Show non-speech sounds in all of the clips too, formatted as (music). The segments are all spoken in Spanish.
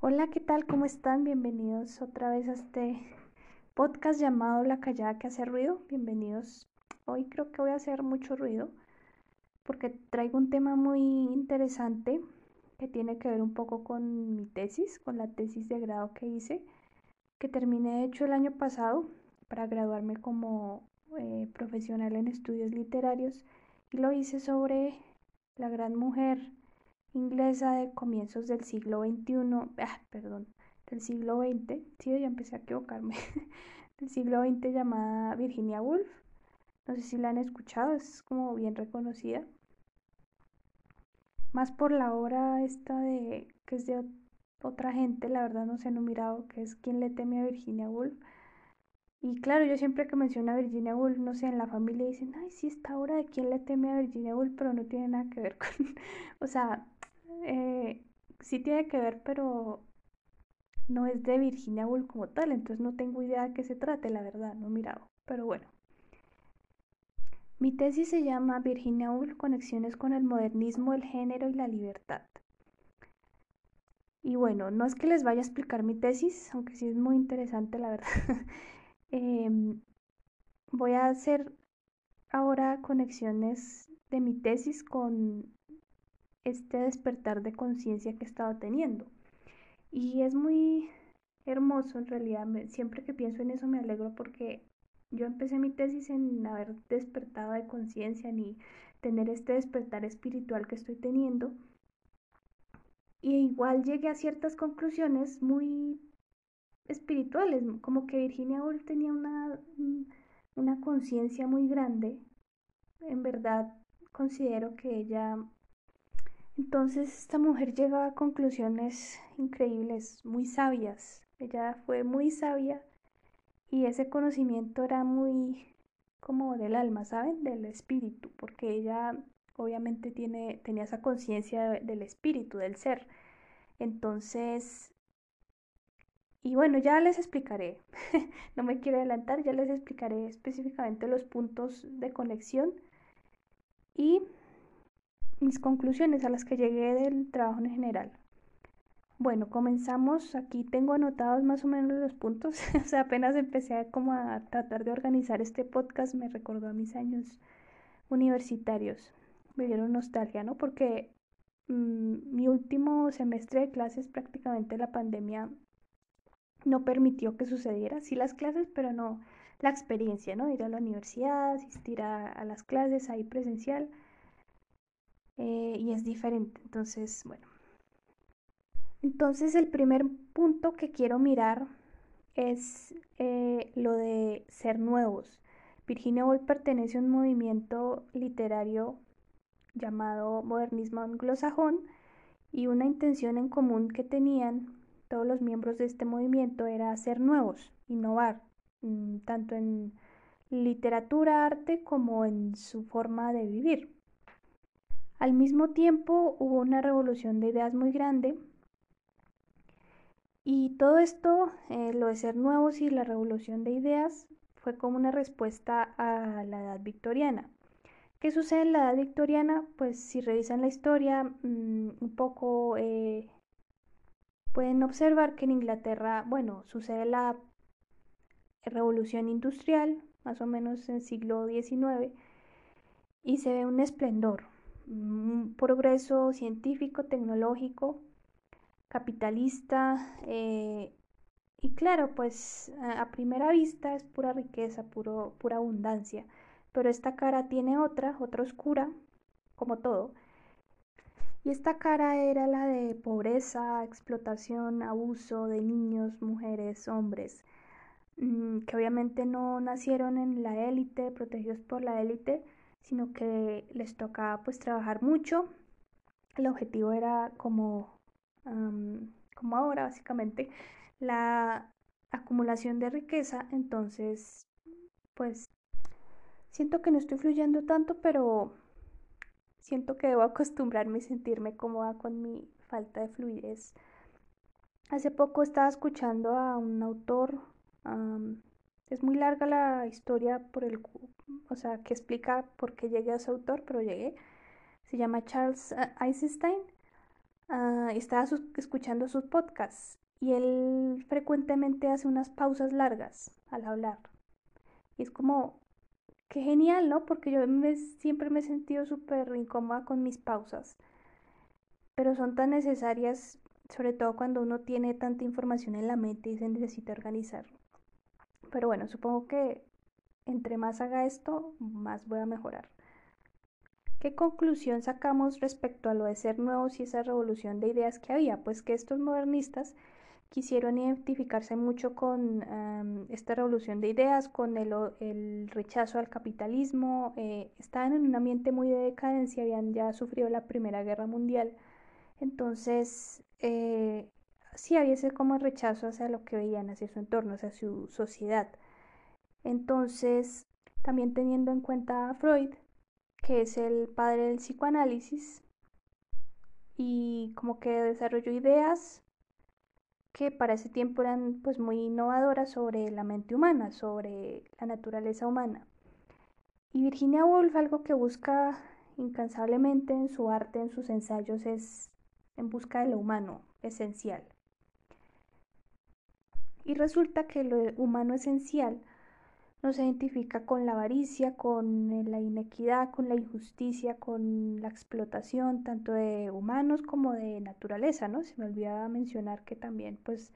Hola, ¿qué tal? ¿Cómo están? Bienvenidos otra vez a este podcast llamado La Callada que hace ruido. Bienvenidos. Hoy creo que voy a hacer mucho ruido porque traigo un tema muy interesante que tiene que ver un poco con mi tesis, con la tesis de grado que hice, que terminé de hecho el año pasado para graduarme como eh, profesional en estudios literarios y lo hice sobre la gran mujer inglesa de comienzos del siglo XXI, ah, perdón, del siglo XX, sí, ya empecé a equivocarme, (laughs) del siglo XX llamada Virginia Woolf. No sé si la han escuchado, es como bien reconocida. Más por la obra esta de que es de otra gente, la verdad no se han mirado, que es quien le teme a Virginia Woolf. Y claro, yo siempre que menciono a Virginia Woolf, no sé, en la familia dicen, ay, sí, esta obra de quién le teme a Virginia Woolf, pero no tiene nada que ver con, (laughs) o sea, eh, sí tiene que ver, pero no es de Virginia Woolf como tal, entonces no tengo idea de qué se trate, la verdad, no he mirado, pero bueno. Mi tesis se llama Virginia Woolf, Conexiones con el Modernismo, el Género y la Libertad. Y bueno, no es que les vaya a explicar mi tesis, aunque sí es muy interesante, la verdad. (laughs) Em, voy a hacer ahora conexiones de mi tesis con este despertar de conciencia que he estado teniendo. Y es muy hermoso en realidad, siempre que pienso en eso me alegro porque yo empecé mi tesis en haber despertado de conciencia ni tener este despertar espiritual que estoy teniendo. Y igual llegué a ciertas conclusiones muy espirituales, como que Virginia Woolf tenía una, una conciencia muy grande. En verdad considero que ella... Entonces esta mujer llega a conclusiones increíbles, muy sabias. Ella fue muy sabia y ese conocimiento era muy como del alma, ¿saben? Del espíritu, porque ella obviamente tiene, tenía esa conciencia del espíritu, del ser. Entonces, y bueno, ya les explicaré, (laughs) no me quiero adelantar, ya les explicaré específicamente los puntos de conexión y mis conclusiones a las que llegué del trabajo en general. Bueno, comenzamos, aquí tengo anotados más o menos los puntos, (laughs) o sea, apenas empecé a, como a tratar de organizar este podcast, me recordó a mis años universitarios, me dieron nostalgia, ¿no? Porque mm, mi último semestre de clases prácticamente la pandemia no permitió que sucediera, sí las clases, pero no la experiencia, ¿no? Ir a la universidad, asistir a, las clases ahí presencial, eh, y es diferente, entonces, bueno. Entonces el primer punto que quiero mirar es eh, lo de ser nuevos. Virginia Woolf pertenece a un movimiento literario llamado modernismo anglosajón y una intención en común que tenían todos los miembros de este movimiento era ser nuevos, innovar, mm, tanto en literatura, arte como en su forma de vivir. Al mismo tiempo hubo una revolución de ideas muy grande y todo esto, eh, lo de ser nuevos y la revolución de ideas, fue como una respuesta a la edad victoriana. ¿Qué sucede en la edad victoriana? Pues si revisan la historia mm, un poco, eh, pueden observar que en Inglaterra, bueno, sucede la revolución industrial, más o menos en el siglo XIX, y se ve un esplendor, un progreso científico, tecnológico, capitalista. Eh, y claro, pues a primera vista es pura riqueza, puro, pura abundancia. Pero esta cara tiene otra, otra oscura, como todo. Y esta cara era la de pobreza, explotación, abuso de niños, mujeres, hombres, mm, que obviamente no nacieron en la élite, protegidos por la élite, sino que les tocaba pues trabajar mucho. El objetivo era como como ahora básicamente, la acumulación de riqueza, entonces pues siento que no estoy fluyendo tanto, pero siento que debo acostumbrarme y sentirme cómoda con mi falta de fluidez. Hace poco estaba escuchando a un autor, Es muy larga la historia por el, o sea, que explica por qué llegué a ese autor, pero llegué. Se llama Charles eh, Eisenstein. Uh, estaba escuchando sus podcasts y él frecuentemente hace unas pausas largas al hablar. Y es como, qué genial, ¿no? Porque yo siempre me he sentido súper incómoda con mis pausas. Pero son tan necesarias, sobre todo cuando uno tiene tanta información en la mente y se necesita organizar. Pero bueno, supongo que entre más haga esto, más voy a mejorar. ¿Qué conclusión sacamos respecto a lo de ser nuevos y esa revolución de ideas que había? Pues que estos modernistas quisieron identificarse mucho con esta revolución de ideas, con el, rechazo al capitalismo, eh, estaban en un ambiente muy de decadencia, habían ya sufrido la Primera Guerra Mundial, entonces eh, sí había ese como rechazo hacia lo que veían, hacia su entorno, hacia su sociedad. Entonces, también teniendo en cuenta a Freud, que es el padre del psicoanálisis, y como que desarrolló ideas que para ese tiempo eran pues muy innovadoras sobre la mente humana, sobre la naturaleza humana. Y Virginia Woolf algo que busca incansablemente en su arte, en sus ensayos, es en busca de lo humano, esencial. Y resulta que lo humano esencial nos identifica con la avaricia, con eh, la inequidad, con la injusticia, con la explotación tanto de humanos como de naturaleza, ¿no? Se me olvidaba mencionar que también pues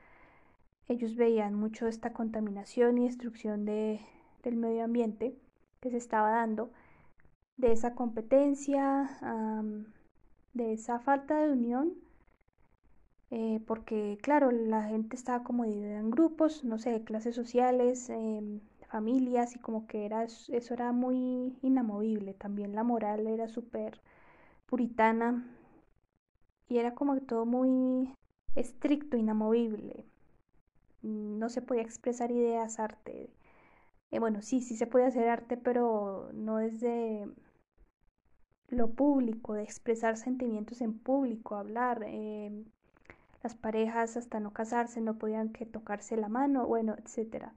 ellos veían mucho esta contaminación y destrucción de, del medio ambiente que se estaba dando, de esa competencia, de esa falta de unión, eh, porque claro, la gente estaba como dividida en grupos, no sé, clases sociales, em, familias y como que era, eso era muy inamovible. También la moral era súper puritana y era como todo muy estricto, inamovible. No se podía expresar ideas, arte. Eh, bueno, sí, sí se podía hacer arte, pero no desde lo público, de expresar sentimientos en público, hablar. Em, las parejas hasta no casarse no podían que tocarse la mano, bueno, etcétera.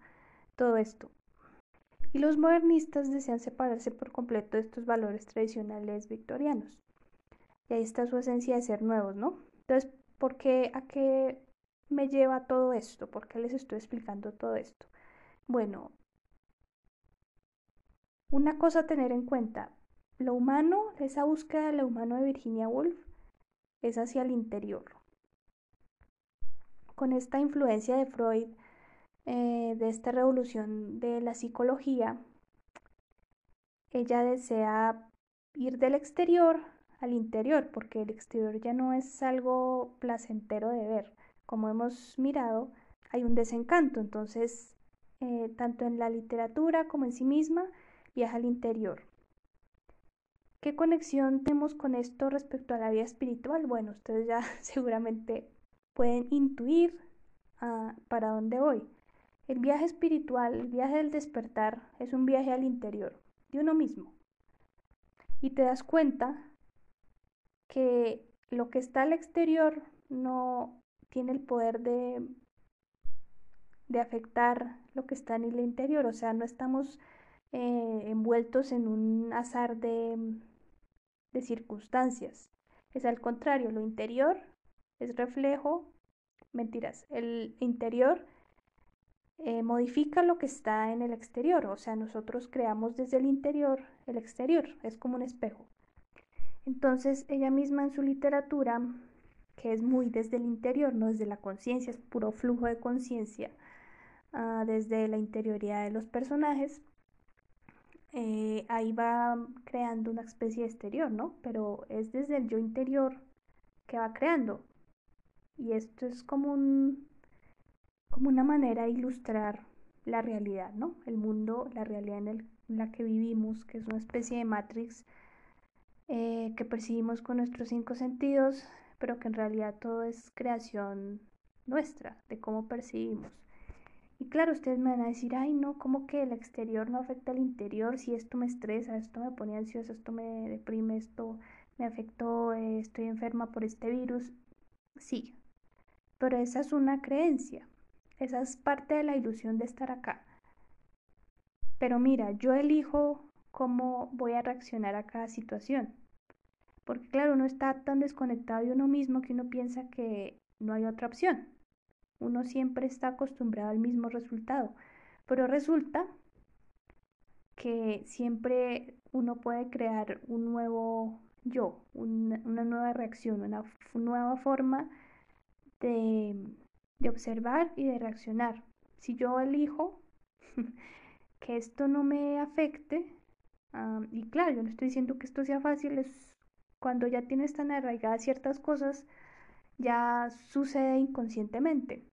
Todo esto y los modernistas desean separarse por completo de estos valores tradicionales victorianos. Y ahí está su esencia de ser nuevos, ¿no? Entonces, ¿por qué, a qué me lleva todo esto? ¿Por qué les estoy explicando todo esto? Bueno, una cosa a tener en cuenta, lo humano, esa búsqueda de lo humano de Virginia Woolf, es hacia el interior. Con esta influencia de Freud, eh, de esta revolución de la psicología, ella desea ir del exterior al interior, porque el exterior ya no es algo placentero de ver. Como hemos mirado, hay un desencanto, entonces, eh, tanto en la literatura como en sí misma, viaja al interior. ¿Qué conexión tenemos con esto respecto a la vida espiritual? Bueno, ustedes ya (laughs) seguramente pueden intuir ah, para dónde voy. El viaje espiritual, el viaje del despertar, es un viaje al interior, de uno mismo. Y te das cuenta que lo que está al exterior no tiene el poder de, de afectar lo que está en el interior. O sea, no estamos eh, envueltos en un azar de, de circunstancias. Es al contrario, lo interior es reflejo, mentiras, el interior eh, modifica lo que está en el exterior, o sea, nosotros creamos desde el interior el exterior, es como un espejo. Entonces, ella misma en su literatura, que es muy desde el interior, no desde la conciencia, es puro flujo de conciencia, ah, desde la interioridad de los personajes, eh, ahí va creando una especie de exterior, ¿no? Pero es desde el yo interior que va creando. Y esto es como un, como una manera de ilustrar la realidad, ¿no? El mundo, la realidad en, la que vivimos, que es una especie de matrix eh, que percibimos con nuestros cinco sentidos, pero que en realidad todo es creación nuestra, de cómo percibimos. Y claro, ustedes me van a decir, ay, no, ¿cómo que el exterior no afecta al interior? Si esto me estresa, esto me pone ansiosa, esto me deprime, esto me afectó, eh, estoy enferma por este virus. Sí, pero esa es una creencia. Esa es parte de la ilusión de estar acá. Pero mira, yo elijo cómo voy a reaccionar a cada situación. Porque claro, uno está tan desconectado de uno mismo que uno piensa que no hay otra opción. Uno siempre está acostumbrado al mismo resultado. Pero resulta que siempre uno puede crear un nuevo yo, una, nueva reacción, una nueva forma de, observar y de reaccionar. Si yo elijo (laughs) que esto no me afecte, y claro, yo no estoy diciendo que esto sea fácil, es cuando ya tienes tan arraigadas ciertas cosas, ya sucede inconscientemente.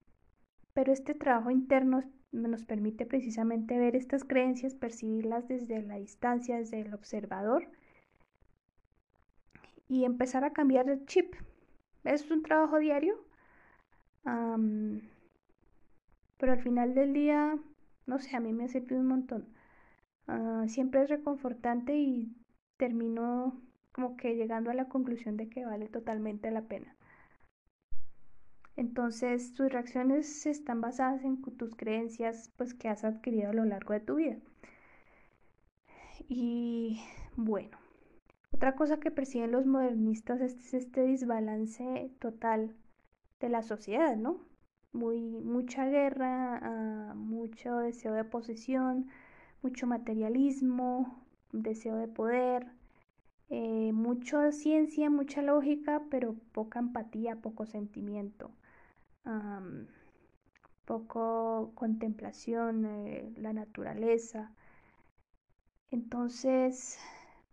Pero este trabajo interno nos permite precisamente ver estas creencias, percibirlas desde la distancia, desde el observador y empezar a cambiar el chip. Es un trabajo diario, pero al final del día, no sé, a mí me servido un montón. Ah, siempre es reconfortante y termino como que llegando a la conclusión de que vale totalmente la pena. Entonces, tus reacciones están basadas en tus creencias pues que has adquirido a lo largo de tu vida. Y bueno, otra cosa que persiguen los modernistas es este desbalance total de la sociedad, ¿no? Muy, mucha guerra, ah, mucho deseo de posesión, mucho materialismo, deseo de poder, eh, mucha ciencia, mucha lógica, pero poca empatía, poco sentimiento, poco contemplación, eh, la naturaleza. Entonces,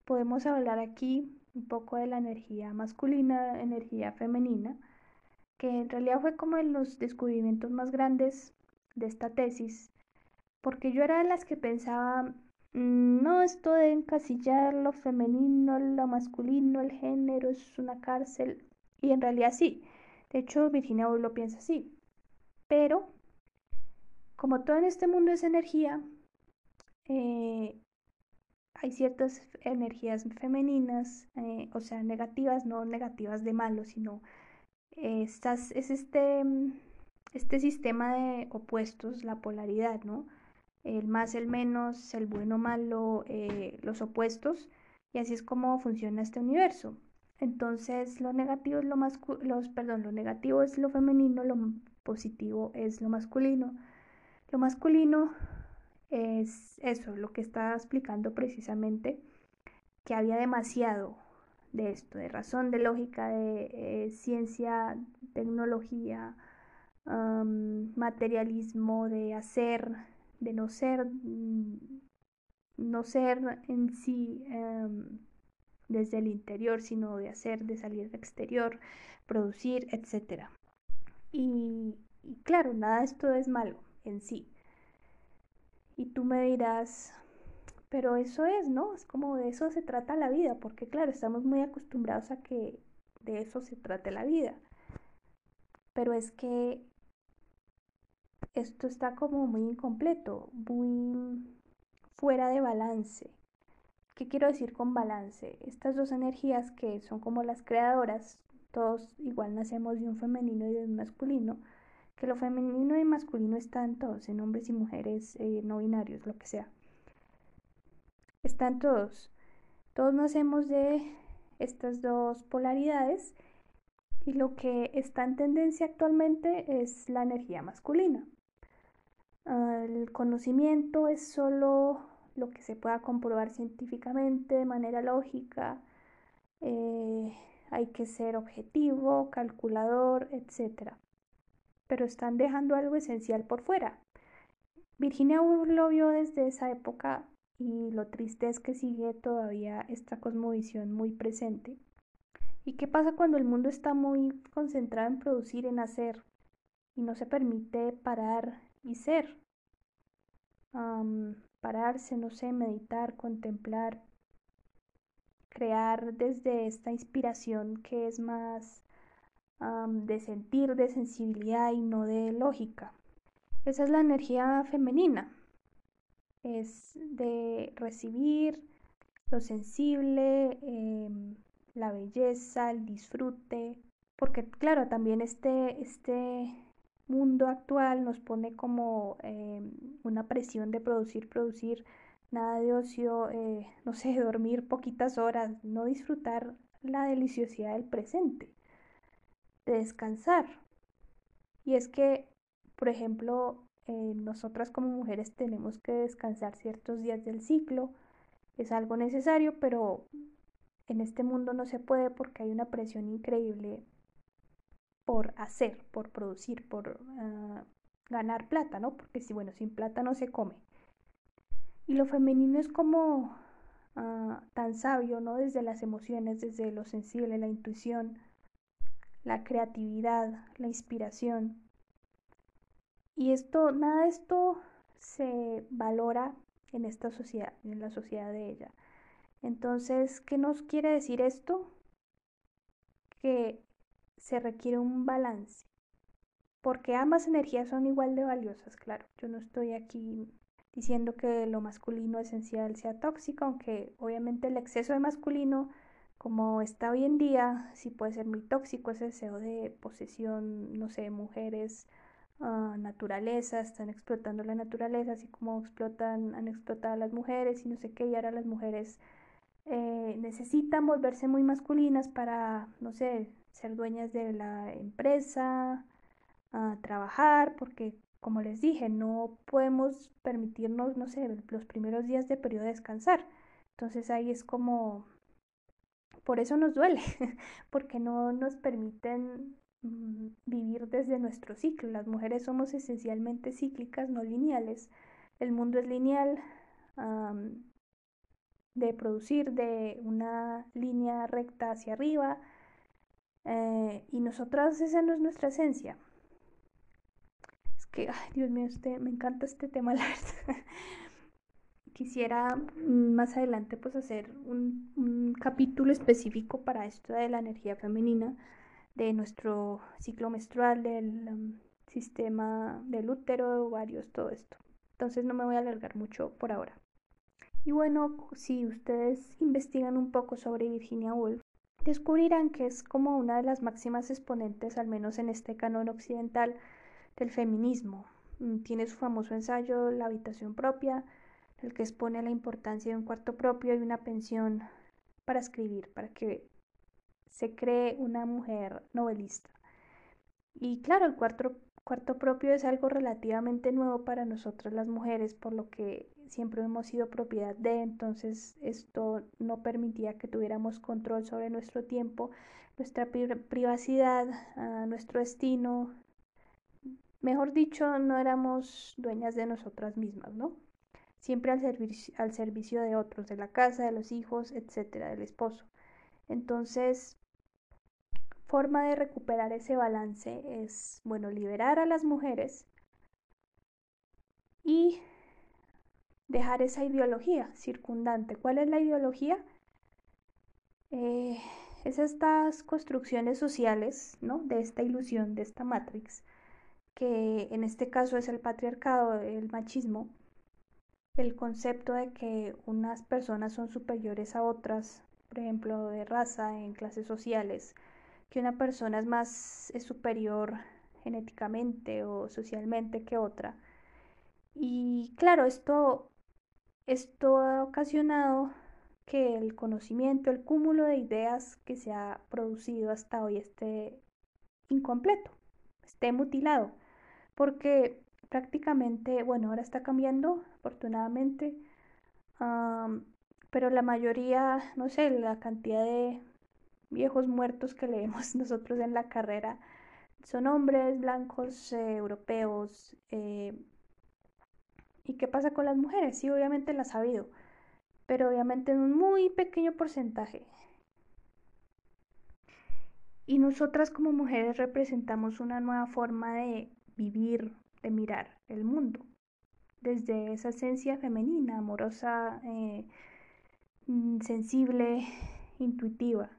podemos hablar aquí un poco de la energía masculina, energía femenina, que en realidad fue como de los descubrimientos más grandes de esta tesis, porque yo era de las que pensaba, mm, no, esto de encasillar lo femenino, lo masculino, el género es una cárcel, y en realidad sí, de hecho Virginia Woolf lo piensa así, pero como todo en este mundo es energía, eh, hay ciertas energías femeninas, eh, o sea, negativas, no negativas de malo, sino estas, es este, este sistema de opuestos, la polaridad, ¿no? El más, el menos, el bueno, malo, eh, los opuestos, y así es como funciona este universo. Entonces, lo negativo es lo los, perdón, lo negativo es lo femenino, lo positivo es lo masculino. Lo masculino es eso, lo que estaba explicando precisamente, que había demasiado de esto, de razón, de lógica, de eh, ciencia, tecnología, materialismo, de hacer, de no ser, mm, no ser en sí em, desde el interior, sino de hacer, de salir del exterior, producir, etc. y claro, nada de esto es malo en sí, y tú me dirás, pero eso es, ¿no? Es como de eso se trata la vida, porque claro, estamos muy acostumbrados a que de eso se trate la vida. Pero es que esto está como muy incompleto, muy fuera de balance. ¿Qué quiero decir con balance? Estas dos energías que son como las creadoras, todos igual nacemos de un femenino y de un masculino, que lo femenino y masculino están todos, en hombres y mujeres eh, no binarios, lo que sea. Están todos. Todos nacemos de estas dos polaridades y lo que está en tendencia actualmente es la energía masculina. el conocimiento es solo lo que se pueda comprobar científicamente de manera lógica. Eh, hay que ser objetivo, calculador, etc pero están dejando algo esencial por fuera. Virginia Woolf lo vio desde esa época y lo triste es que sigue todavía esta cosmovisión muy presente. ¿Y qué pasa cuando el mundo está muy concentrado en producir, en hacer y no se permite parar y ser? pararse, no sé, meditar, contemplar, crear desde esta inspiración que es más de sentir, de sensibilidad y no de lógica. Esa es la energía femenina. Es de recibir lo sensible, em, la belleza, el disfrute. Porque claro, también este, este mundo actual nos pone como em, una presión de producir, producir nada de ocio, eh, (laughs) no sé, dormir poquitas horas, no disfrutar la deliciosidad del presente, de descansar. Y es que, por ejemplo, eh, nosotras como mujeres tenemos que descansar ciertos días del ciclo, es algo necesario, pero en este mundo no se puede porque hay una presión increíble por hacer, por producir, por ah, ganar plata, ¿no? Porque si, bueno, sin plata no se come. Y lo femenino es como ah, tan sabio, ¿no? Desde las emociones, desde lo sensible, la intuición, la creatividad, la inspiración. Y esto, nada de esto se valora en esta sociedad, en la sociedad de ella. Entonces, ¿qué nos quiere decir esto? Que se requiere un balance, porque ambas energías son igual de valiosas, claro. Yo no estoy aquí diciendo que lo masculino esencial sea tóxico, aunque obviamente el exceso de masculino, como está hoy en día, sí puede ser muy tóxico, ese deseo de posesión, no sé, mujeres, uh, naturaleza, están explotando la naturaleza, así como explotan, han explotado a las mujeres y no sé qué, y ahora las mujeres eh, necesitan volverse muy masculinas para, no sé, ser dueñas de la empresa, trabajar, porque como les dije, no podemos permitirnos, no sé, los primeros días de periodo de descansar. Entonces ahí es como, por eso nos duele, (laughs) porque no nos permiten vivir desde nuestro ciclo. Las mujeres somos esencialmente cíclicas, no lineales. El mundo es lineal, de producir de una línea recta hacia arriba, eh, y nosotras esa no es nuestra esencia que, ay, Dios mío, este, me encanta este tema. (laughs) Quisiera mm, más adelante pues hacer un, un capítulo específico para esto de la energía femenina, de nuestro ciclo menstrual, del um, sistema del útero, ovarios, todo esto. Entonces no me voy a alargar mucho por ahora. Y bueno, si ustedes investigan un poco sobre Virginia Woolf, descubrirán que es como una de las máximas exponentes, al menos en este canon occidental, del feminismo. Mm, tiene su famoso ensayo La habitación propia, el que expone la importancia de un cuarto propio y una pensión para escribir, para que se cree una mujer novelista. Y claro, el cuarto, cuarto propio es algo relativamente nuevo para nosotras las mujeres, por lo que siempre hemos sido propiedad de, entonces esto no permitía que tuviéramos control sobre nuestro tiempo, nuestra privacidad, ah, nuestro destino, Mejor dicho, no éramos dueñas de nosotras mismas, ¿no? Siempre al, al servicio de otros, de la casa, de los hijos, etcétera, del esposo. Entonces, forma de recuperar ese balance es, bueno, liberar a las mujeres y dejar esa ideología circundante. ¿Cuál es la ideología? Eh, es estas construcciones sociales, ¿no? De esta ilusión, de esta matrix, que en este caso es el patriarcado, el machismo, el concepto de que unas personas son superiores a otras, por ejemplo, de raza, en clases sociales, que una persona es más es superior genéticamente o socialmente que otra. Y claro, esto, esto ha ocasionado que el conocimiento, el cúmulo de ideas que se ha producido hasta hoy esté incompleto, esté mutilado porque prácticamente, bueno, ahora está cambiando, afortunadamente, pero la mayoría, no sé, la cantidad de viejos muertos que leemos (laughs) nosotros en la carrera son hombres blancos eh, europeos. Eh, ¿Y qué pasa con las mujeres? Sí, obviamente las ha habido, pero obviamente en un muy pequeño porcentaje. Y nosotras como mujeres representamos una nueva forma de vivir, de mirar el mundo, desde esa esencia femenina, amorosa, eh, mm, sensible, intuitiva.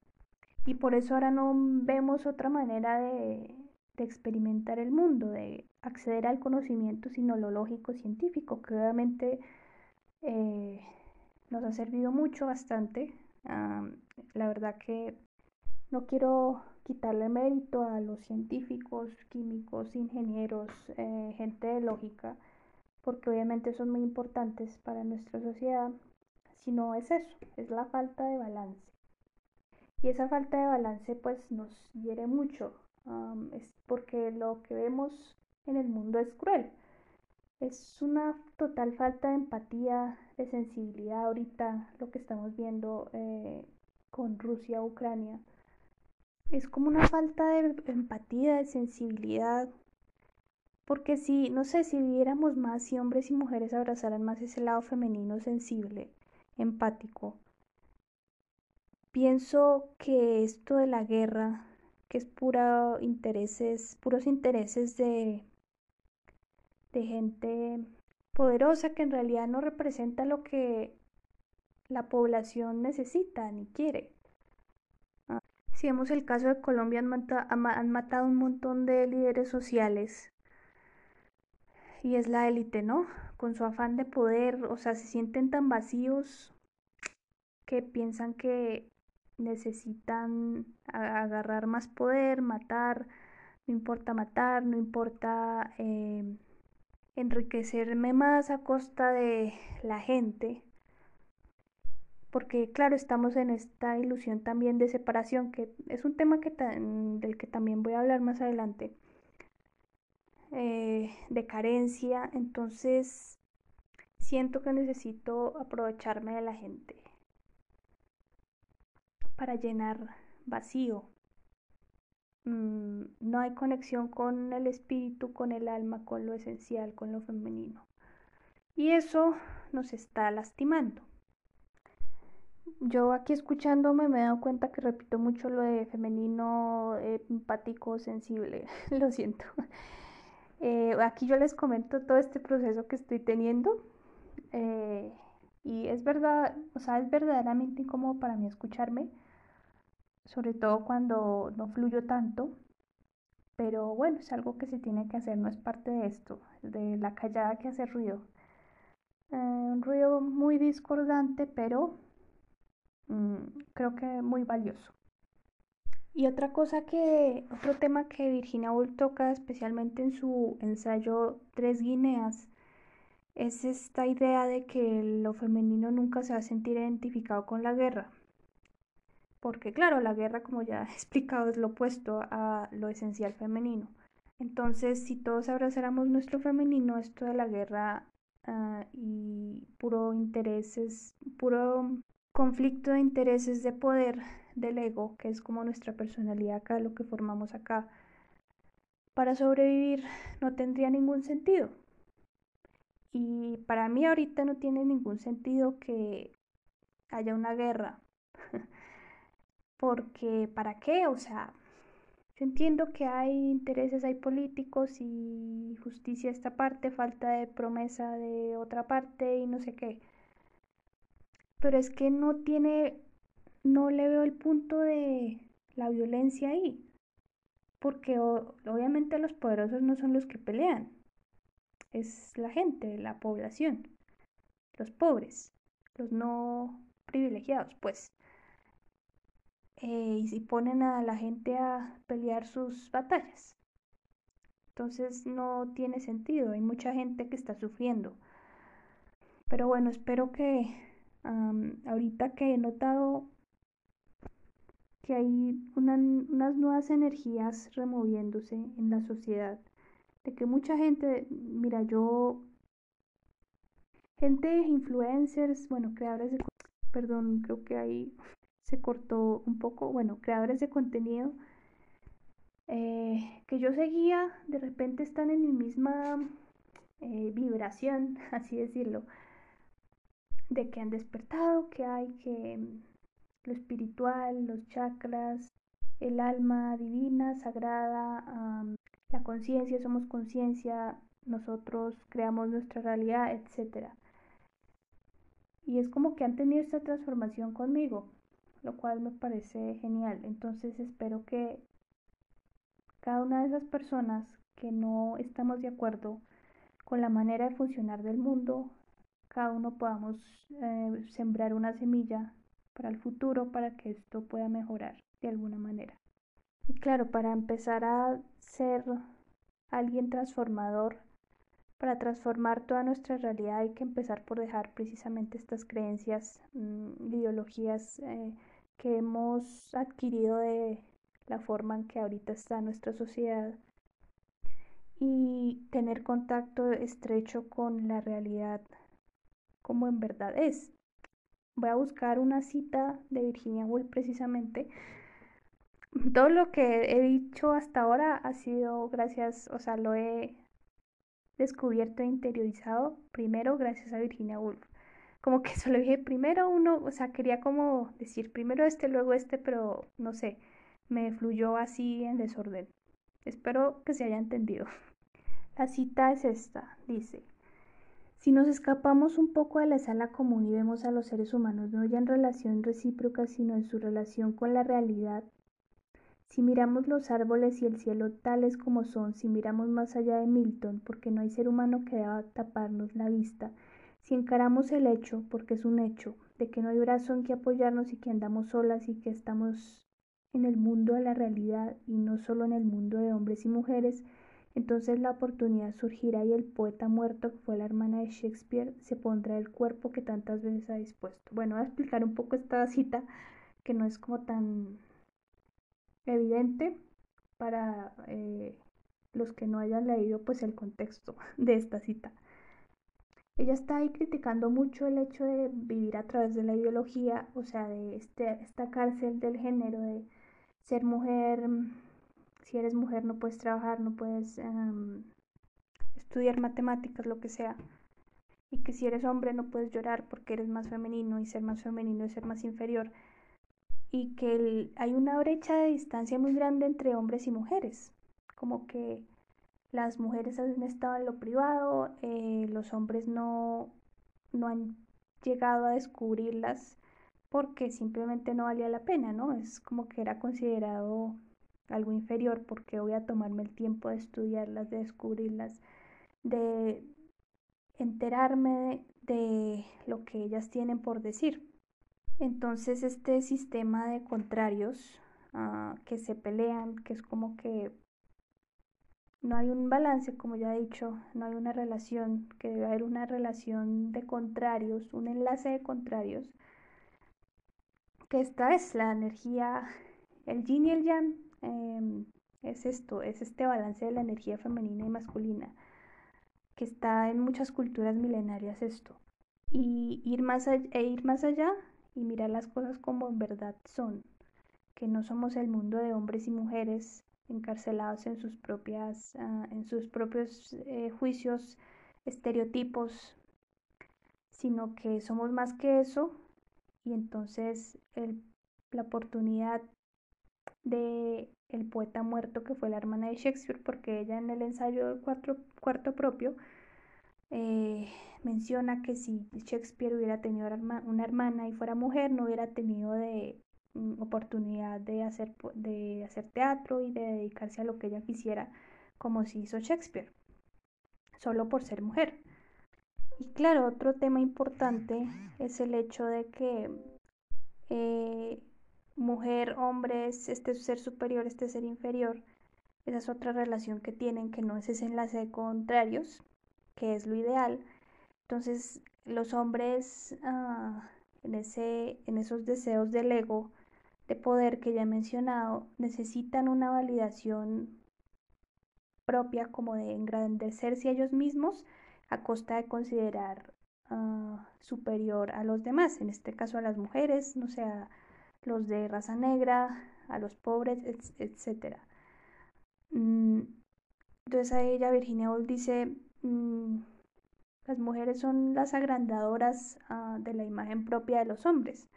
Y por eso ahora no vemos otra manera de, experimentar el mundo, de acceder al conocimiento, sino lo lógico científico, que obviamente eh, nos ha servido mucho, bastante. la verdad que no quiero quitarle mérito a los científicos, químicos, ingenieros, eh, gente de lógica, porque obviamente son muy importantes para nuestra sociedad, sino es eso, es la falta de balance. Y esa falta de balance pues nos hiere mucho, es porque lo que vemos en el mundo es cruel. Es una total falta de empatía, de sensibilidad ahorita lo que estamos viendo eh, con Rusia, Ucrania. Es como una falta de empatía, de sensibilidad, porque si, no sé, si viéramos más, si hombres y mujeres abrazaran más ese lado femenino sensible, empático, pienso que esto de la guerra, que es puros intereses de, de gente poderosa que en realidad no representa lo que la población necesita ni quiere. Ah, si vemos el caso de Colombia, han, han matado un montón de líderes sociales y es la élite, ¿no? Con su afán de poder, o sea, se sienten tan vacíos que piensan que necesitan agarrar más poder, matar, no importa matar, no importa eh, enriquecerme más a costa de la gente, porque claro, estamos en esta ilusión también de separación, que es un tema que del que también voy a hablar más adelante. Eh, de carencia, entonces siento que necesito aprovecharme de la gente para llenar vacío. Mm, no hay conexión con el espíritu, con el alma, con lo esencial, con lo femenino. Y eso nos está lastimando. Yo aquí escuchándome me he dado cuenta que repito mucho lo de femenino, empático, sensible. (laughs) lo siento. Eh, aquí yo les comento todo este proceso que estoy teniendo eh, y es verdad, o sea, es verdaderamente incómodo para mí escucharme, sobre todo cuando no fluyo tanto, pero bueno, es algo que se tiene que hacer, no es parte de esto, de la callada que hace ruido. Eh, un ruido muy discordante, pero mm, creo que muy valioso. Y otra cosa que, otro tema que Virginia Woolf toca especialmente en su ensayo Tres Guineas, es esta idea de que lo femenino nunca se va a sentir identificado con la guerra. Porque claro, la guerra, como ya (laughs) he explicado, es lo opuesto a lo esencial femenino. Entonces, si todos abrazáramos nuestro femenino, esto de la guerra ah, y puro intereses, puro conflicto de intereses de poder del ego, que es como nuestra personalidad acá, lo que formamos acá, para sobrevivir no tendría ningún sentido. Y para mí ahorita no tiene ningún sentido que haya una guerra. (laughs) Porque, ¿para qué? O sea, yo entiendo que hay intereses, hay políticos y justicia esta parte, falta de promesa de otra parte y no sé qué. Pero es que no tiene no le veo el punto de la violencia ahí. Porque obviamente los poderosos no son los que pelean. Es la gente, la población. Los pobres. Los no privilegiados, pues. Eh, y si ponen a la gente a pelear sus batallas. Entonces no tiene sentido. Hay mucha gente que está sufriendo. Pero bueno, espero que ahorita que he notado que hay unas nuevas energías removiéndose en la sociedad, de que mucha gente, mira, yo, gente, influencers, bueno, creadores de, perdón, creo que ahí se cortó un poco, bueno, creadores de contenido, eh, que yo seguía, de repente están en mi misma eh, vibración, (laughs) así decirlo, de que han despertado, que hay que lo espiritual, los chakras, el alma divina, sagrada, la conciencia, somos conciencia, nosotros creamos nuestra realidad, etc. Y es como que han tenido esta transformación conmigo, lo cual me parece genial. Entonces espero que cada una de esas personas que no estamos de acuerdo con la manera de funcionar del mundo, cada uno podamos eh, sembrar una semilla para el futuro para que esto pueda mejorar de alguna manera. Y claro, para empezar a ser alguien transformador, para transformar toda nuestra realidad hay que empezar por dejar precisamente estas creencias, mm, ideologías eh, que hemos adquirido de la forma en que ahorita está nuestra sociedad y tener contacto estrecho con la realidad como en verdad es. Voy a buscar una cita de Virginia Woolf precisamente. Todo lo que he dicho hasta ahora ha sido gracias, o sea, lo he descubierto e interiorizado primero gracias a Virginia Woolf. Como que solo dije primero uno, o sea, quería como decir primero este, luego este, pero no sé, me fluyó así en desorden. Espero que se haya entendido. (laughs) La cita es esta, dice, si nos escapamos un poco de la sala común y vemos a los seres humanos no ya en relación recíproca, sino en su relación con la realidad, si miramos los árboles y el cielo tales como son, si miramos más allá de Milton, porque no hay ser humano que deba taparnos la vista, si encaramos el hecho, porque es un hecho, de que no hay brazo en que apoyarnos y que andamos solas y que estamos en el mundo de la realidad y no solo en el mundo de hombres y mujeres, entonces la oportunidad surgirá y el poeta muerto, que fue la hermana de Shakespeare, se pondrá el cuerpo que tantas veces ha dispuesto. Bueno, voy a explicar un poco esta cita, que no es como tan evidente para eh, los que no hayan leído pues el contexto de esta cita. Ella está ahí criticando mucho el hecho de vivir a través de la ideología, o sea, de este, esta cárcel del género, de ser mujer, si eres mujer no puedes trabajar, no puedes em, estudiar matemáticas, lo que sea, y que si eres hombre no puedes llorar porque eres más femenino y ser más femenino es ser más inferior. Y que hay una brecha de distancia muy grande entre hombres y mujeres, como que las mujeres han estado en lo privado, eh, los hombres no, no han llegado a descubrirlas porque simplemente no valía la pena, ¿no? Es como que era considerado algo inferior porque voy a tomarme el tiempo de estudiarlas, de descubrirlas, de enterarme de lo que ellas tienen por decir. Entonces este sistema de contrarios ah, que se pelean, que es como que no hay un balance, como ya he dicho, no hay una relación, que debe haber una relación de contrarios, un enlace de contrarios, que esta es la energía, el yin y el yang, em, es esto, es este balance de la energía femenina y masculina, que está en muchas culturas milenarias esto. Y ir más e ir más allá y mirar las cosas como en verdad son, que no somos el mundo de hombres y mujeres encarcelados en sus propias, ah, en sus propios eh, juicios, estereotipos, sino que somos más que eso y entonces la oportunidad de el poeta muerto que fue la hermana de Shakespeare, porque ella en el ensayo del cuarto propio eh, menciona que si Shakespeare hubiera tenido una hermana y fuera mujer, no hubiera tenido de oportunidad de hacer, de hacer teatro y de dedicarse a lo que ella quisiera, como si hizo Shakespeare, solo por ser mujer. Y claro, otro tema importante es el hecho de que eh, mujer, hombre, este ser superior, este ser inferior, esa es otra relación que tienen, que no es ese enlace de contrarios, que es lo ideal, entonces, los hombres ah, en, ese, en esos deseos del ego, de poder que ya he mencionado, necesitan una validación propia como de engrandecerse a ellos mismos a costa de considerar ah, superior a los demás, en este caso a las mujeres, no sé, a los de raza negra, a los pobres, etc. Mm, entonces a ella Virginia Woolf dice, mm, las mujeres son las agrandadoras ah, de la imagen propia de los hombres.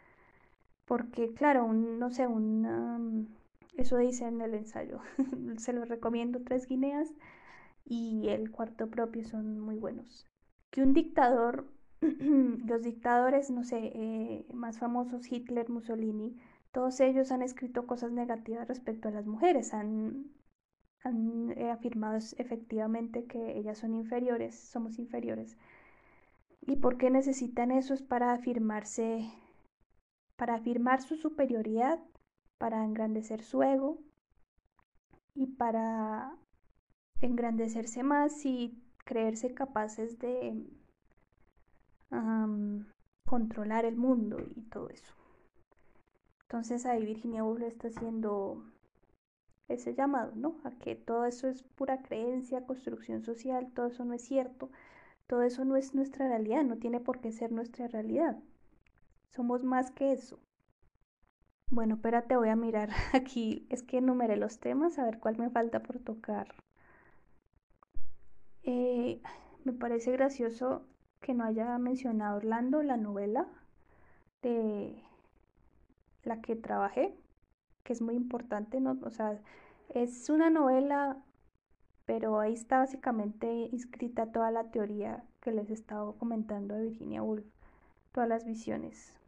Porque, claro, no sé, un, eso dice en el ensayo. (laughs) Se lo recomiendo tres guineas y el cuarto propio son muy buenos. Que un dictador, (clears throat) los dictadores, no sé, eh, más famosos, Hitler, Mussolini, todos ellos han escrito cosas negativas respecto a las mujeres, han han eh, afirmado efectivamente que ellas son inferiores, somos inferiores. ¿Y por qué necesitan eso? Es para afirmarse, para afirmar su superioridad, para engrandecer su ego y para engrandecerse más y creerse capaces de controlar el mundo y todo eso. Entonces ahí Virginia Woolf está haciendo ese llamado, ¿no? A que todo eso es pura creencia, construcción social, todo eso no es cierto, todo eso no es nuestra realidad, no tiene por qué ser nuestra realidad. Somos más que eso. Bueno, espérate, voy a mirar (laughs) aquí, es que enumeré los temas, a ver cuál me falta por tocar. Eh, me parece gracioso que no haya mencionado Orlando, la novela de la que trabajé, que es muy importante, ¿no? O sea, es una novela, pero ahí está básicamente inscrita toda la teoría que les he estado comentando de Virginia Woolf, todas las visiones,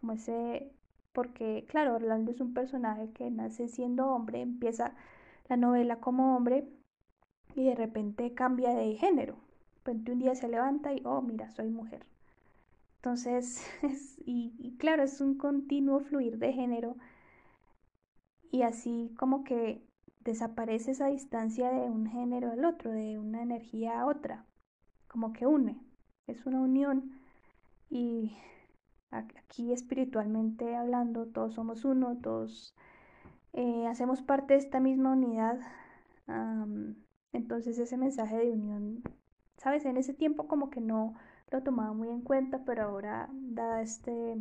como ese, porque claro, Orlando es un personaje que nace siendo hombre, empieza la novela como hombre y de repente cambia de género. un día se levanta y, oh, mira, soy mujer. Entonces, (laughs) y, claro, es un continuo fluir de género y así como que desaparece esa distancia de un género al otro, de una energía a otra, como que une, es una unión y aquí espiritualmente hablando todos somos uno, todos eh, hacemos parte de esta misma unidad, entonces ese mensaje de unión, sabes, en ese tiempo como que no lo tomaba muy en cuenta, pero ahora, dada este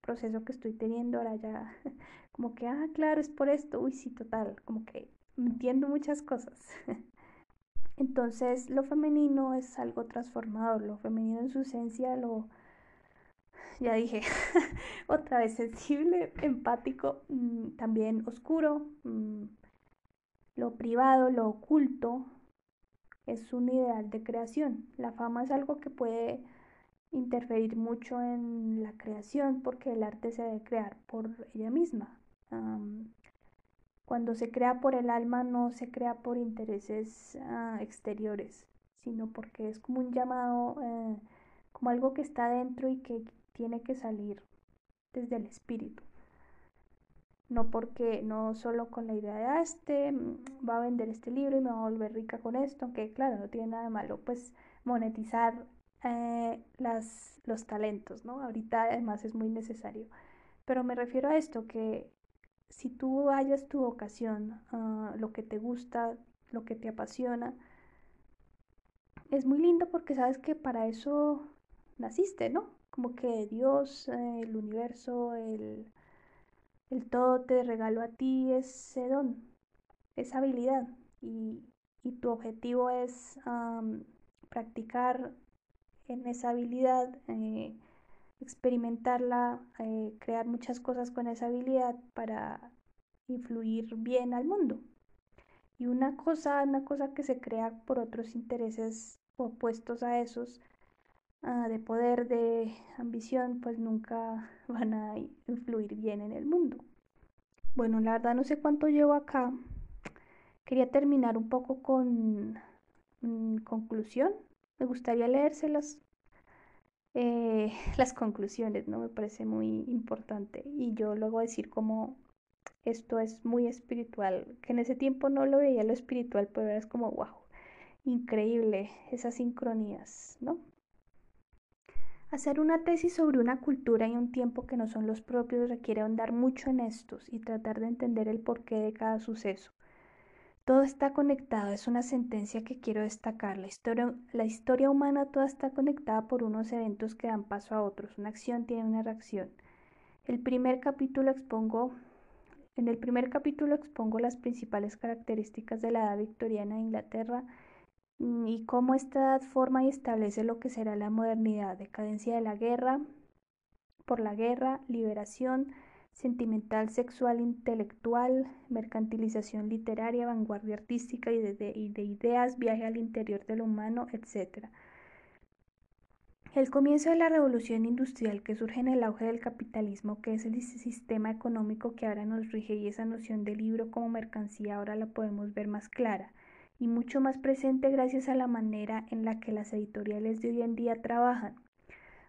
proceso que estoy teniendo, ahora ya (laughs) como que, ah, claro, es por esto, uy, sí, total, como que entiendo muchas cosas. (laughs) Entonces, lo femenino es algo transformador, lo femenino en su esencia, lo, ya dije, (laughs) otra vez sensible, empático, mm, también oscuro, mm, lo privado, lo oculto, es un ideal de creación. La fama es algo que puede interferir mucho en la creación porque el arte se debe crear por ella misma. cuando se crea por el alma no se crea por intereses ah, exteriores, sino porque es como un llamado, eh, como algo que está dentro y que tiene que salir desde el espíritu. No porque, no solo con la idea de, ah, este mm, va a vender este libro y me va a volver rica con esto, aunque claro, no tiene nada de malo, pues monetizar eh, las, los talentos, ¿no? Ahorita además es muy necesario. Pero me refiero a esto, que si tú hallas tu vocación, ah, lo que te gusta, lo que te apasiona, es muy lindo porque sabes que para eso naciste, ¿no? Como que Dios, eh, el universo, el, el todo te regaló a ti ese don, esa habilidad y, tu objetivo es practicar en esa habilidad, eh, experimentarla, eh, crear muchas cosas con esa habilidad para influir bien al mundo. Y una cosa, una cosa que se crea por otros intereses opuestos a esos, ah, de poder, de ambición, pues nunca (laughs) van a influir bien en el mundo. Bueno, la verdad no sé cuánto llevo acá. Quería terminar un poco con mm, conclusión me gustaría leérselas eh, (laughs) las conclusiones, ¿no? Me parece muy importante. Y yo luego decir como esto es muy espiritual, que en ese tiempo no lo veía lo espiritual, pero es como, wow, increíble esas sincronías, ¿no? Hacer una tesis sobre una cultura y un tiempo que no son los propios requiere ahondar mucho en estos y tratar de entender el porqué de cada suceso. Todo está conectado, es una sentencia que quiero destacar. La historia, la historia humana toda está conectada por unos eventos que dan paso a otros. Una acción tiene una reacción. El primer capítulo expongo, en el primer capítulo expongo las principales características de la edad victoriana de Inglaterra y cómo esta edad forma y establece lo que será la modernidad, decadencia de la guerra, por la guerra, liberación, sentimental, sexual, intelectual, mercantilización literaria, vanguardia artística y de, ideas, viaje al interior de lo humano, etc. El comienzo de la revolución industrial que surge en el auge del capitalismo, que es el sistema económico que ahora nos rige y esa noción de libro como mercancía ahora la podemos ver más clara y mucho más presente gracias a la manera en la que las editoriales de hoy en día trabajan.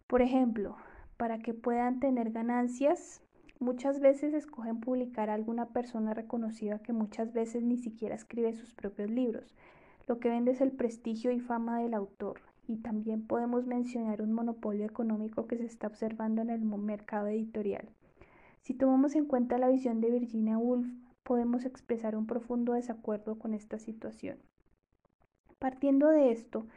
Por ejemplo, para que puedan tener ganancias, Muchas veces escogen publicar a alguna persona reconocida que muchas veces ni siquiera escribe sus propios libros. Lo que vende es el prestigio y fama del autor. Y también podemos mencionar un monopolio económico que se está observando en el mercado editorial. Si tomamos en cuenta la visión de Virginia Woolf, podemos expresar un profundo desacuerdo con esta situación. Partiendo de esto,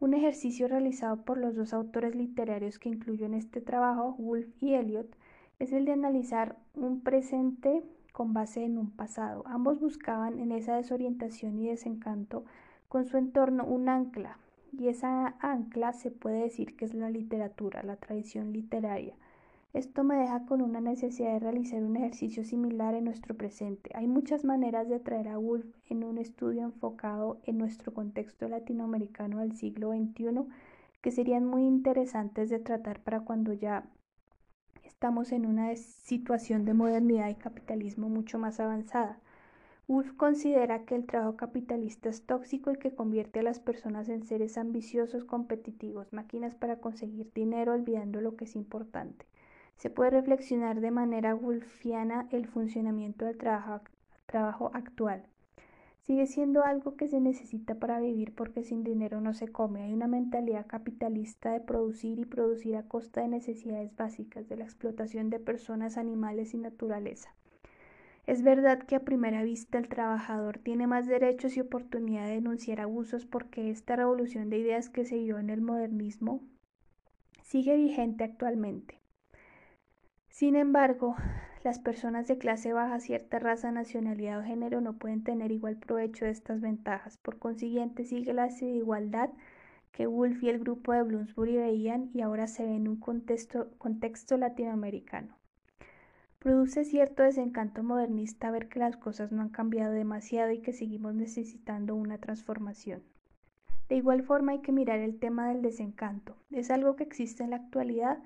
un ejercicio realizado por los dos autores literarios que incluyo en este trabajo, Woolf y Eliot, es el de analizar un presente con base en un pasado. Ambos buscaban en esa desorientación y desencanto con su entorno un ancla, y esa ancla se puede decir que es la literatura, la tradición literaria. Esto me deja con una necesidad de realizar un ejercicio similar en nuestro presente. Hay muchas maneras de traer a Woolf en un estudio enfocado en nuestro contexto latinoamericano del siglo XXI que serían muy interesantes de tratar para cuando ya estamos en una situación de modernidad y capitalismo mucho más avanzada. Woolf considera que el trabajo capitalista es tóxico y que convierte a las personas en seres ambiciosos, competitivos, máquinas para conseguir dinero olvidando lo que es importante. Se puede reflexionar de manera wolfiana el funcionamiento del trabajo, trabajo actual. Sigue siendo algo que se necesita para vivir porque sin dinero no se come. Hay una mentalidad capitalista de producir y producir a costa de necesidades básicas, de la explotación de personas, animales y naturaleza. Es verdad que a primera vista el trabajador tiene más derechos y oportunidad de denunciar abusos porque esta revolución de ideas que se dio en el modernismo sigue vigente actualmente. Sin embargo, las personas de clase baja, cierta raza, nacionalidad o género no pueden tener igual provecho de estas ventajas. Por consiguiente, sigue la desigualdad que Wolf y el grupo de Bloomsbury veían y ahora se ve en un contexto, contexto latinoamericano. Produce cierto desencanto modernista ver que las cosas no han cambiado demasiado y que seguimos necesitando una transformación. De igual forma hay que mirar el tema del desencanto. Es algo que existe en la actualidad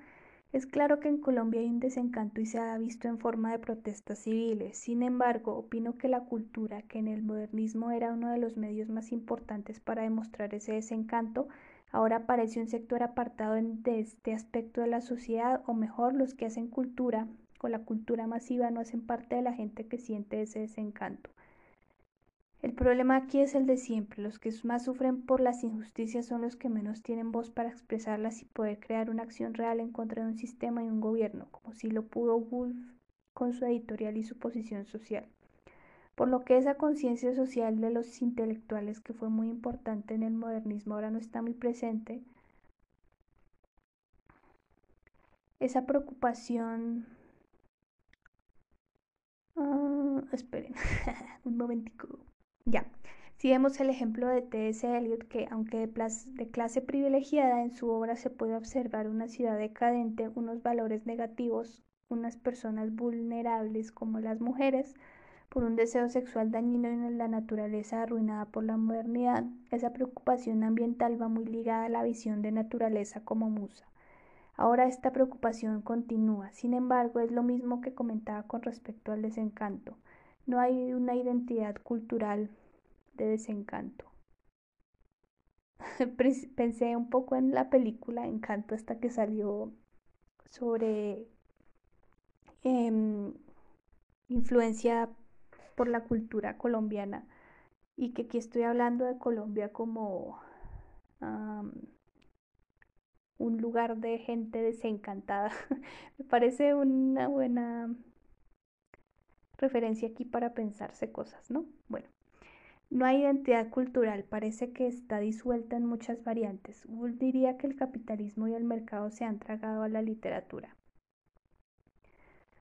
es claro que en Colombia hay un desencanto y se ha visto en forma de protestas civiles. Sin embargo, opino que la cultura, que en el modernismo era uno de los medios más importantes para demostrar ese desencanto, ahora parece un sector apartado de este aspecto de la sociedad, o mejor, los que hacen cultura o la cultura masiva no hacen parte de la gente que siente ese desencanto. El problema aquí es el de siempre. Los que más sufren por las injusticias son los que menos tienen voz para expresarlas y poder crear una acción real en contra de un sistema y un gobierno, como si lo pudo Wolf con su editorial y su posición social. Por lo que esa conciencia social de los intelectuales, que fue muy importante en el modernismo, ahora no está muy presente, esa preocupación... Ah, esperen, (laughs) un momentico. Ya, si vemos el ejemplo de T.S. Eliot, que aunque de, clase privilegiada, en su obra se puede observar una ciudad decadente, unos valores negativos, unas personas vulnerables como las mujeres, por un deseo sexual dañino en la naturaleza arruinada por la modernidad, esa preocupación ambiental va muy ligada a la visión de naturaleza como musa. Ahora esta preocupación continúa, sin embargo es lo mismo que comentaba con respecto al desencanto. No hay una identidad cultural de desencanto. (laughs) Pensé un poco en la película Encanto hasta que salió sobre em, influencia por la cultura colombiana y que aquí estoy hablando de Colombia como un lugar de gente desencantada. (laughs) Me parece una buena referencia aquí para pensarse cosas, ¿no? Bueno, no hay identidad cultural, parece que está disuelta en muchas variantes. Woolf diría que el capitalismo y el mercado se han tragado a la literatura.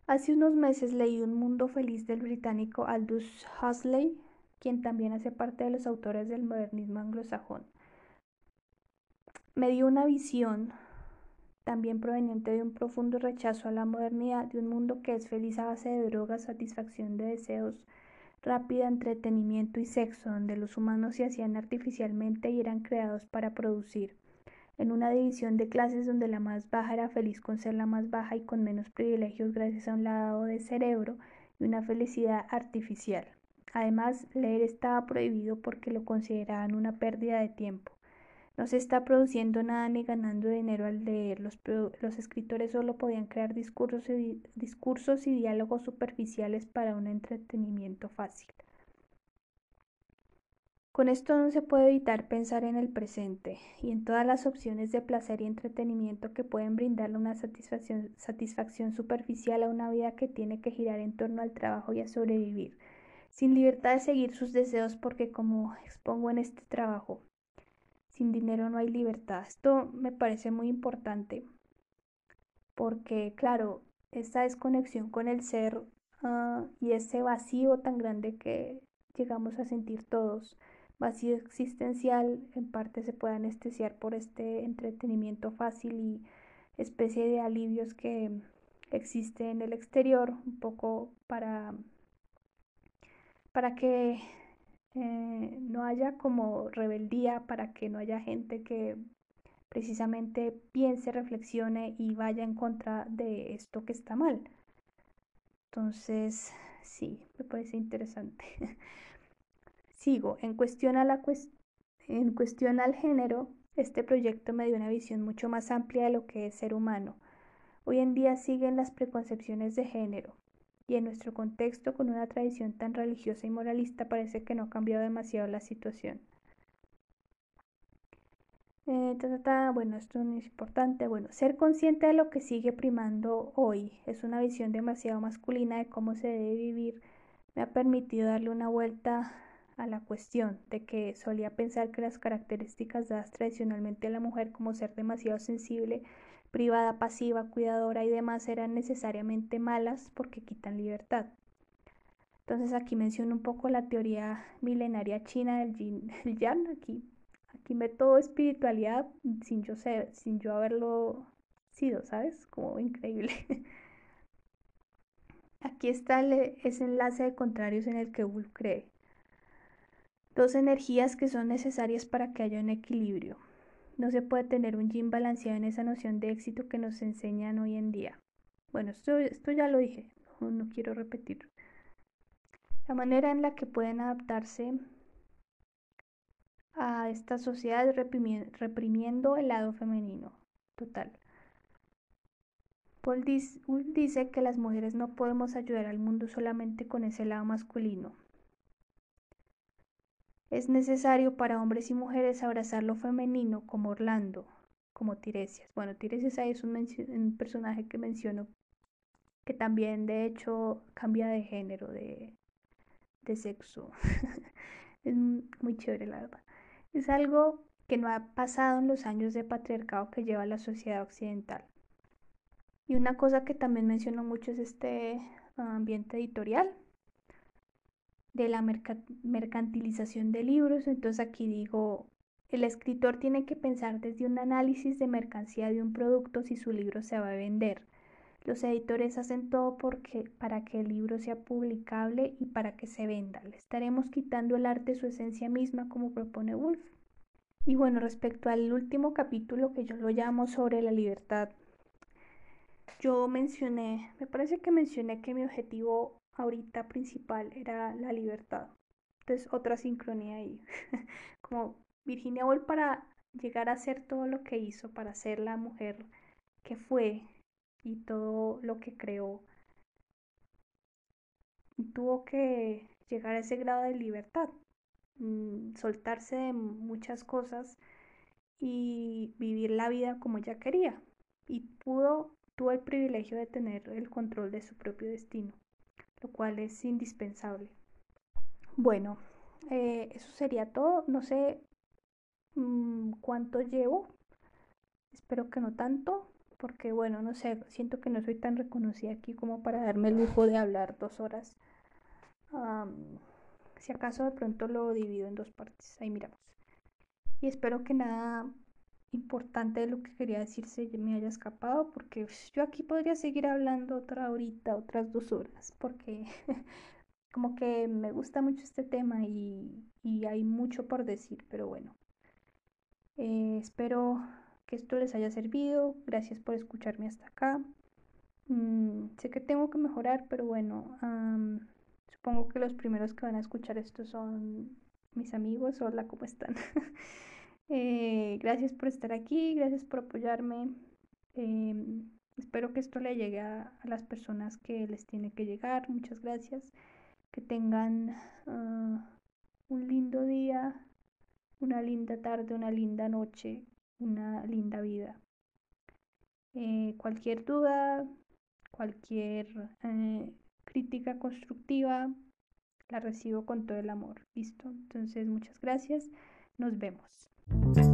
Hace unos meses leí Un mundo feliz del británico Aldous Huxley, quien también hace parte de los autores del modernismo anglosajón. Me dio una visión también proveniente de un profundo rechazo a la modernidad, de un mundo que es feliz a base de drogas, satisfacción de deseos, rápida, entretenimiento y sexo, donde los humanos se hacían artificialmente y eran creados para producir, en una división de clases donde la más baja era feliz con ser la más baja y con menos privilegios gracias a un lado de cerebro y una felicidad artificial. Además, leer estaba prohibido porque lo consideraban una pérdida de tiempo. No se está produciendo nada ni ganando dinero al leer. Los, escritores solo podían crear discursos y, diálogos superficiales para un entretenimiento fácil. Con esto no se puede evitar pensar en el presente y en todas las opciones de placer y entretenimiento que pueden brindarle una satisfacción superficial a una vida que tiene que girar en torno al trabajo y a sobrevivir, sin libertad de seguir sus deseos porque como expongo en este trabajo, sin dinero no hay libertad. Esto me parece muy importante porque, claro, esta desconexión con el ser uh, y ese vacío tan grande que llegamos a sentir todos, vacío existencial, en parte se puede anestesiar por este entretenimiento fácil y especie de alivios que existe en el exterior, un poco para, para que no haya como rebeldía, para que no haya gente que precisamente piense, reflexione y vaya en contra de esto que está mal. Entonces, sí, me parece interesante. (laughs) Sigo, en cuestión, la en cuestión al género, este proyecto me dio una visión mucho más amplia de lo que es ser humano. Hoy en día siguen las preconcepciones de género, y en nuestro contexto, con una tradición tan religiosa y moralista, parece que no ha cambiado demasiado la situación. Eh, bueno, esto no es importante. Bueno, ser consciente de lo que sigue primando hoy es una visión demasiado masculina de cómo se debe vivir. Me ha permitido darle una vuelta a la cuestión de que solía pensar que las características dadas tradicionalmente a la mujer como ser demasiado sensible, privada, pasiva, cuidadora y demás eran necesariamente malas porque quitan libertad. Entonces aquí menciono un poco la teoría milenaria china del yin, (laughs) el yang, aquí aquí todo espiritualidad sin yo ser, sin yo haberlo sido, ¿sabes? Como increíble. (laughs) Aquí está ese enlace de contrarios en el que Wolf cree. Dos energías que son necesarias para que haya un equilibrio. No se puede tener un yin balanceado en esa noción de éxito que nos enseñan hoy en día. Bueno, esto, ya lo dije, no quiero repetirlo. La manera en la que pueden adaptarse a esta sociedad reprimiendo el lado femenino. Total. Paul dice que las mujeres no podemos ayudar al mundo solamente con ese lado masculino. Es necesario para hombres y mujeres abrazar lo femenino como Orlando, como Tiresias. Bueno, Tiresias ahí es un, personaje que menciono que también de hecho cambia de género, de, de sexo. (laughs) es muy chévere la verdad. Es algo que no ha pasado en los años de patriarcado que lleva la sociedad occidental. Y una cosa que también menciono mucho es este ambiente editorial de la mercantilización de libros. Entonces aquí digo, el escritor tiene que pensar desde un análisis de mercancía de un producto si su libro se va a vender. Los editores hacen todo porque, para que el libro sea publicable y para que se venda. Le estaremos quitando el arte su esencia misma, como propone Wolf. Y bueno, respecto al último capítulo que yo lo llamo sobre la libertad, yo mencioné, me parece que mencioné que mi objetivo ahorita principal era la libertad. Entonces, otra sincronía ahí. (laughs) como Virginia Woolf para llegar a ser todo lo que hizo, para ser la mujer que fue, y todo lo que creó tuvo que llegar a ese grado de libertad, mm, soltarse de muchas cosas y vivir la vida como ella quería. Y pudo, tuvo el privilegio de tener el control de su propio destino, lo cual es indispensable. Bueno, eh, eso sería todo. No sé mm, cuánto llevo. Espero que no tanto porque bueno, no sé, siento que no soy tan reconocida aquí como para darme el lujo de hablar dos horas. si acaso de pronto lo divido en dos partes, ahí miramos. Y espero que nada importante de lo que quería decir se me haya escapado, porque yo aquí podría seguir hablando otra horita, otras dos horas, porque (laughs) como que me gusta mucho este tema y, hay mucho por decir, pero bueno. Eh, espero que esto les haya servido. Gracias por escucharme hasta acá. Mm, sé que tengo que mejorar, pero bueno, supongo que los primeros que van a escuchar esto son mis amigos. Hola, ¿cómo están? (laughs) Eh, gracias por estar aquí, gracias por apoyarme. Em, espero que esto le llegue a, las personas que les tiene que llegar. Muchas gracias. Que tengan ah, un lindo día, una linda tarde, una linda noche, una linda vida. Eh, cualquier duda, cualquier eh, crítica constructiva, la recibo con todo el amor. ¿Listo? Entonces, muchas gracias. Nos vemos. Thank you.